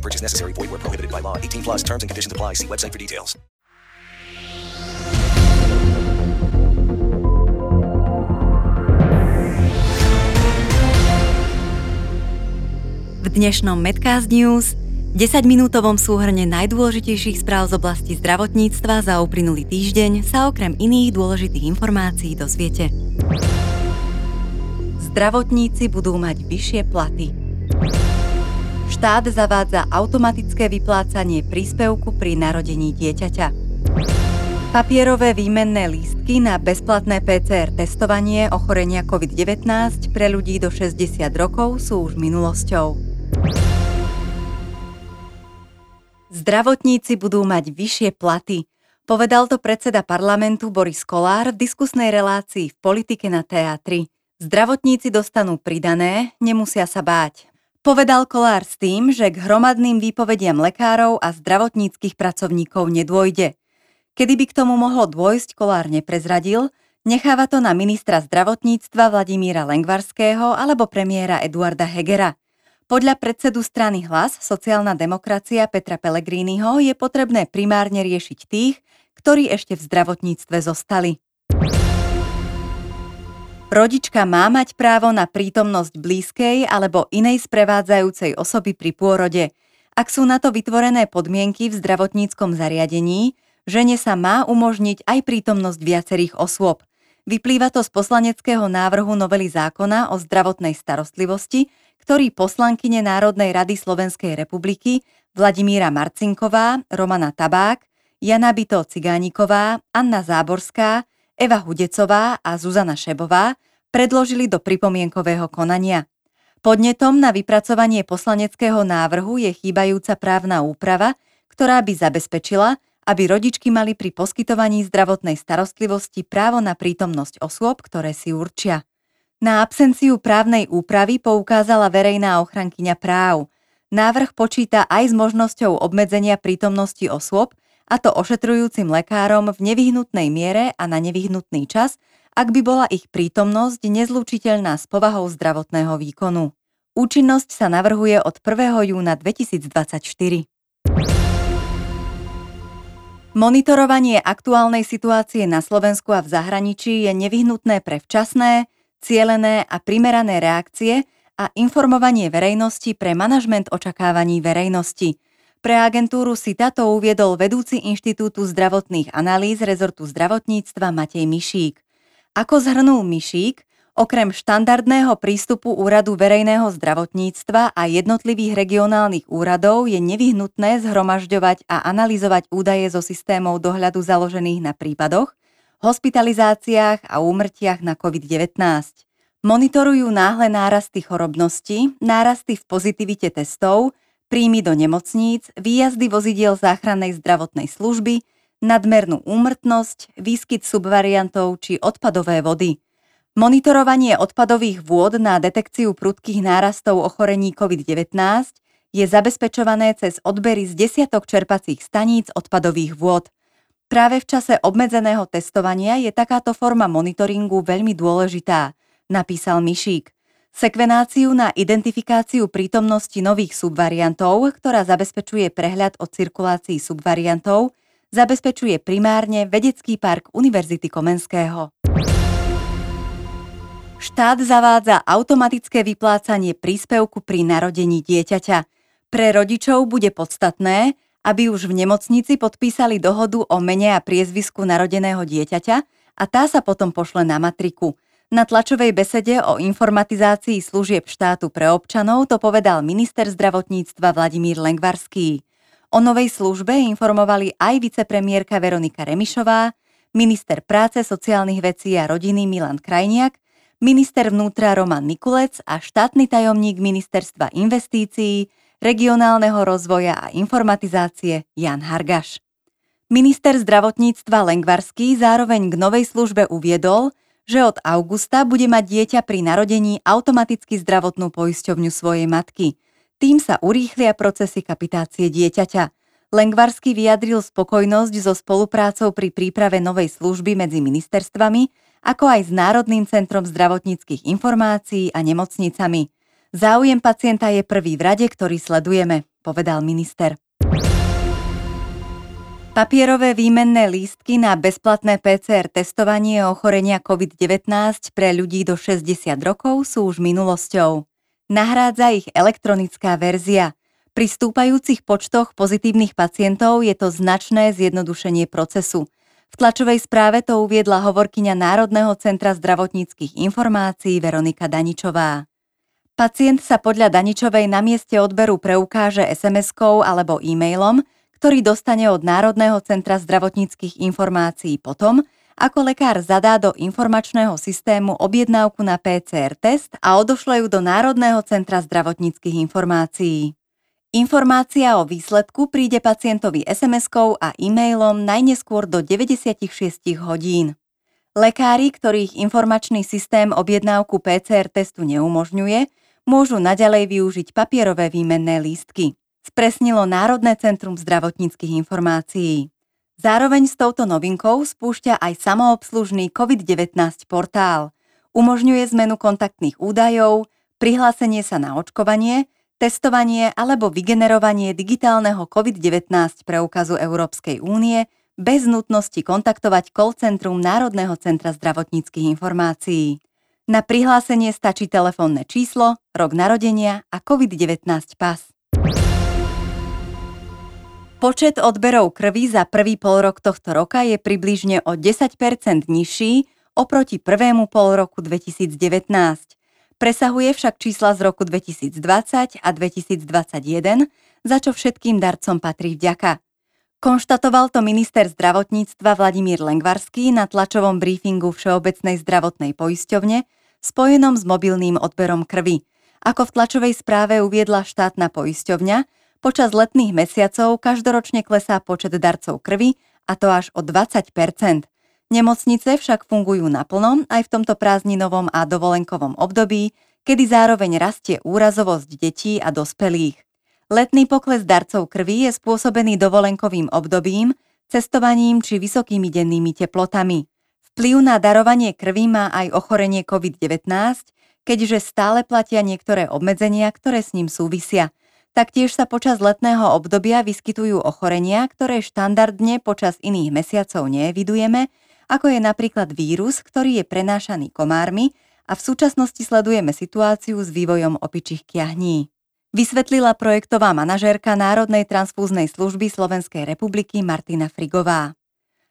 Purchase necessary. Void where prohibited by law. 18 plus terms and conditions apply. See website for details. V dnešnom Medcast News 10-minútovom súhrne najdôležitejších správ z oblasti zdravotníctva za uplynulý týždeň sa okrem iných dôležitých informácií dozviete. Zdravotníci budú mať vyššie platy. Štát zavádza automatické vyplácanie príspevku pri narodení dieťaťa. Papierové výmenné lístky na bezplatné PCR testovanie ochorenia COVID-19 pre ľudí do 60 rokov sú už minulosťou. Zdravotníci budú mať vyššie platy. Povedal to predseda parlamentu Boris Kolár v diskusnej relácii v politike na TA3. Zdravotníci dostanú pridané, nemusia sa báť. Povedal Kolár s tým, že k hromadným výpovediam lekárov a zdravotníckých pracovníkov nedôjde. Kedy by k tomu mohlo dôjsť, Kolár neprezradil, necháva to na ministra zdravotníctva Vladimíra Lengvarského alebo premiéra Eduarda Hegera. Podľa predsedu strany Hlas, sociálna demokracia Petra Pellegriniho je potrebné primárne riešiť tých, ktorí ešte v zdravotníctve zostali. Rodička má mať právo na prítomnosť blízkej alebo inej sprevádzajúcej osoby pri pôrode. Ak sú na to vytvorené podmienky v zdravotníckom zariadení, žene sa má umožniť aj prítomnosť viacerých osôb. Vyplýva to z poslaneckého návrhu novely zákona o zdravotnej starostlivosti, ktorý poslankyne Národnej rady Slovenskej republiky Vladimíra Marcinková, Romana Tabák, Jana Bito Cigániková, Anna Záborská, Eva Hudecová a Zuzana Šebová predložili do pripomienkového konania. Podnetom na vypracovanie poslaneckého návrhu je chýbajúca právna úprava, ktorá by zabezpečila, aby rodičky mali pri poskytovaní zdravotnej starostlivosti právo na prítomnosť osôb, ktoré si určia. Na absenciu právnej úpravy poukázala verejná ochrankyňa práv. Návrh počíta aj s možnosťou obmedzenia prítomnosti osôb, a to ošetrujúcim lekárom v nevyhnutnej miere a na nevyhnutný čas, ak by bola ich prítomnosť nezlučiteľná s povahou zdravotného výkonu. Účinnosť sa navrhuje od 1. júna 2024. Monitorovanie aktuálnej situácie na Slovensku a v zahraničí je nevyhnutné pre včasné, cielené a primerané reakcie a informovanie verejnosti pre manažment očakávaní verejnosti – pre agentúru si táto uviedol vedúci Inštitútu zdravotných analýz rezortu zdravotníctva Matej Mišík. Ako zhrnul Mišík, okrem štandardného prístupu Úradu verejného zdravotníctva a jednotlivých regionálnych úradov je nevyhnutné zhromažďovať a analyzovať údaje zo systémov dohľadu založených na prípadoch, hospitalizáciách a úmrtiach na COVID-19. Monitorujú náhle nárasty chorobnosti, nárasty v pozitivite testov, príjmy do nemocníc, výjazdy vozidiel záchrannej zdravotnej služby, nadmernú úmrtnosť, výskyt subvariantov či odpadové vody. Monitorovanie odpadových vôd na detekciu prudkých nárastov ochorení COVID-19 je zabezpečované cez odbery z desiatok čerpacích staníc odpadových vôd. Práve v čase obmedzeného testovania je takáto forma monitoringu veľmi dôležitá, napísal Mišík sekvenáciu na identifikáciu prítomnosti nových subvariantov, ktorá zabezpečuje prehľad o cirkulácii subvariantov, zabezpečuje primárne Vedecký park Univerzity Komenského. Štát zavádza automatické vyplácanie príspevku pri narodení dieťaťa. Pre rodičov bude podstatné, aby už v nemocnici podpísali dohodu o mene a priezvisku narodeného dieťaťa a tá sa potom pošle na matriku – na tlačovej besede o informatizácii služieb štátu pre občanov to povedal minister zdravotníctva Vladimír Lengvarský. O novej službe informovali aj vicepremiérka Veronika Remišová, minister práce, sociálnych vecí a rodiny Milan Krajniak, minister vnútra Roman Mikulec a štátny tajomník ministerstva investícií, regionálneho rozvoja a informatizácie Jan Hargaš. Minister zdravotníctva Lengvarský zároveň k novej službe uviedol, že od augusta bude mať dieťa pri narodení automaticky zdravotnú poisťovňu svojej matky. Tým sa urýchlia procesy kapitácie dieťaťa. Lengvarsky vyjadril spokojnosť so spoluprácou pri príprave novej služby medzi ministerstvami, ako aj s Národným centrom zdravotníckých informácií a nemocnicami. Záujem pacienta je prvý v rade, ktorý sledujeme, povedal minister. Papierové výmenné lístky na bezplatné PCR testovanie ochorenia COVID-19 pre ľudí do 60 rokov sú už minulosťou. Nahrádza ich elektronická verzia. Pri stúpajúcich počtoch pozitívnych pacientov je to značné zjednodušenie procesu. V tlačovej správe to uviedla hovorkyňa Národného centra zdravotníckých informácií Veronika Daničová. Pacient sa podľa Daničovej na mieste odberu preukáže SMS-kou alebo e-mailom, ktorý dostane od Národného centra zdravotníckých informácií potom, ako lekár zadá do informačného systému objednávku na PCR test a odošle ju do Národného centra zdravotníckých informácií. Informácia o výsledku príde pacientovi SMS-kou a e-mailom najneskôr do 96 hodín. Lekári, ktorých informačný systém objednávku PCR testu neumožňuje, môžu naďalej využiť papierové výmenné lístky spresnilo Národné centrum zdravotníckých informácií. Zároveň s touto novinkou spúšťa aj samoobslužný COVID-19 portál. Umožňuje zmenu kontaktných údajov, prihlásenie sa na očkovanie, testovanie alebo vygenerovanie digitálneho COVID-19 preukazu Európskej únie bez nutnosti kontaktovať call centrum Národného centra zdravotníckých informácií. Na prihlásenie stačí telefónne číslo, rok narodenia a COVID-19 pas. Počet odberov krvi za prvý polrok tohto roka je približne o 10% nižší oproti prvému polroku 2019. Presahuje však čísla z roku 2020 a 2021, za čo všetkým darcom patrí vďaka. Konštatoval to minister zdravotníctva Vladimír Lengvarský na tlačovom briefingu Všeobecnej zdravotnej poisťovne spojenom s mobilným odberom krvi. Ako v tlačovej správe uviedla štátna poisťovňa, Počas letných mesiacov každoročne klesá počet darcov krvi, a to až o 20% Nemocnice však fungujú naplno aj v tomto prázdninovom a dovolenkovom období, kedy zároveň rastie úrazovosť detí a dospelých. Letný pokles darcov krvi je spôsobený dovolenkovým obdobím, cestovaním či vysokými dennými teplotami. Vplyv na darovanie krvi má aj ochorenie COVID-19, keďže stále platia niektoré obmedzenia, ktoré s ním súvisia – Taktiež sa počas letného obdobia vyskytujú ochorenia, ktoré štandardne počas iných mesiacov neevidujeme, ako je napríklad vírus, ktorý je prenášaný komármi a v súčasnosti sledujeme situáciu s vývojom opičích kiahní. Vysvetlila projektová manažérka Národnej transfúznej služby Slovenskej republiky Martina Frigová.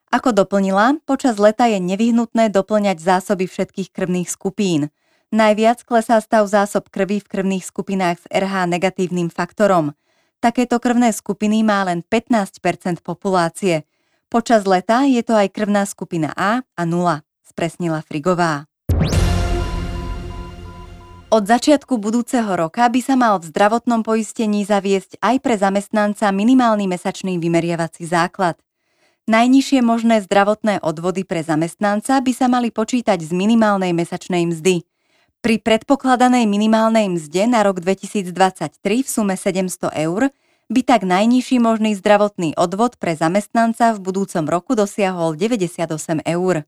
Ako doplnila, počas leta je nevyhnutné doplňať zásoby všetkých krvných skupín – Najviac klesá stav zásob krvi v krvných skupinách s RH negatívnym faktorom. Takéto krvné skupiny má len 15% populácie. Počas leta je to aj krvná skupina A a 0, spresnila Frigová. Od začiatku budúceho roka by sa mal v zdravotnom poistení zaviesť aj pre zamestnanca minimálny mesačný vymeriavací základ. Najnižšie možné zdravotné odvody pre zamestnanca by sa mali počítať z minimálnej mesačnej mzdy. Pri predpokladanej minimálnej mzde na rok 2023 v sume 700 eur by tak najnižší možný zdravotný odvod pre zamestnanca v budúcom roku dosiahol 98 eur.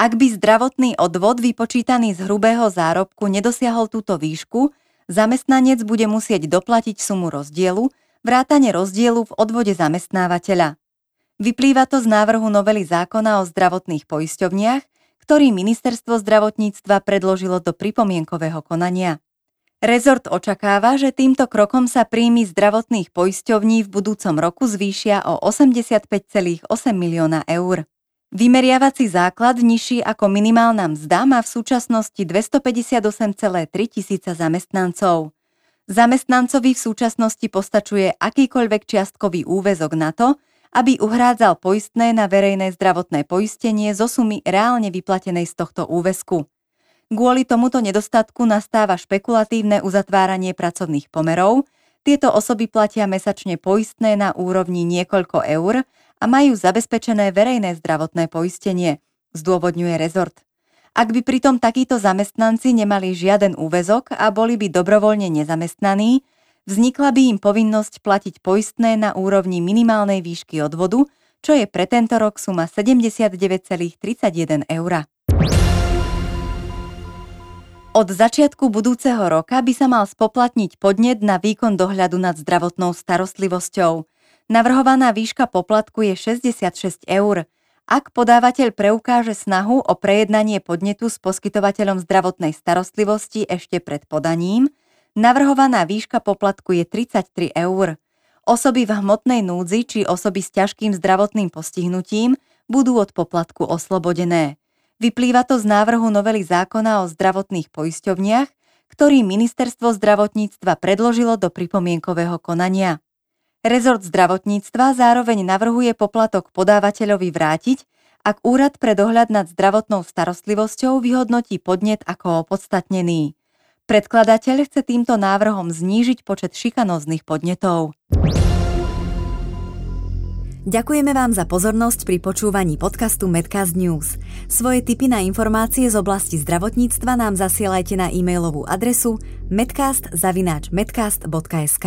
Ak by zdravotný odvod vypočítaný z hrubého zárobku nedosiahol túto výšku, zamestnanec bude musieť doplatiť sumu rozdielu, vrátane rozdielu v odvode zamestnávateľa. Vyplýva to z návrhu novely zákona o zdravotných poisťovniach, ktorý ministerstvo zdravotníctva predložilo do pripomienkového konania. Rezort očakáva, že týmto krokom sa príjmy zdravotných poisťovní v budúcom roku zvýšia o 85,8 milióna eur. Vymeriavací základ nižší ako minimálna mzda má v súčasnosti 258,3 tisíca zamestnancov. Zamestnancovi v súčasnosti postačuje akýkoľvek čiastkový úvezok na to, aby uhrádzal poistné na verejné zdravotné poistenie zo sumy reálne vyplatenej z tohto úvesku. Kvôli tomuto nedostatku nastáva špekulatívne uzatváranie pracovných pomerov, tieto osoby platia mesačne poistné na úrovni niekoľko eur a majú zabezpečené verejné zdravotné poistenie, zdôvodňuje rezort. Ak by pritom takíto zamestnanci nemali žiaden úvezok a boli by dobrovoľne nezamestnaní, vznikla by im povinnosť platiť poistné na úrovni minimálnej výšky odvodu, čo je pre tento rok suma 79,31 eur. Od začiatku budúceho roka by sa mal spoplatniť podnet na výkon dohľadu nad zdravotnou starostlivosťou. Navrhovaná výška poplatku je 66 eur. Ak podávateľ preukáže snahu o prejednanie podnetu s poskytovateľom zdravotnej starostlivosti ešte pred podaním, navrhovaná výška poplatku je 33 eur. Osoby v hmotnej núdzi či osoby s ťažkým zdravotným postihnutím budú od poplatku oslobodené. Vyplýva to z návrhu novely zákona o zdravotných poisťovniach, ktorý ministerstvo zdravotníctva predložilo do pripomienkového konania. Rezort zdravotníctva zároveň navrhuje poplatok podávateľovi vrátiť, ak úrad pre dohľad nad zdravotnou starostlivosťou vyhodnotí podnet ako opodstatnený. Predkladateľ chce týmto návrhom znížiť počet šikanóznych podnetov. Ďakujeme vám za pozornosť pri počúvaní podcastu Medcast News. Svoje tipy na informácie z oblasti zdravotníctva nám zasielajte na e-mailovú adresu medcast.medcast.sk.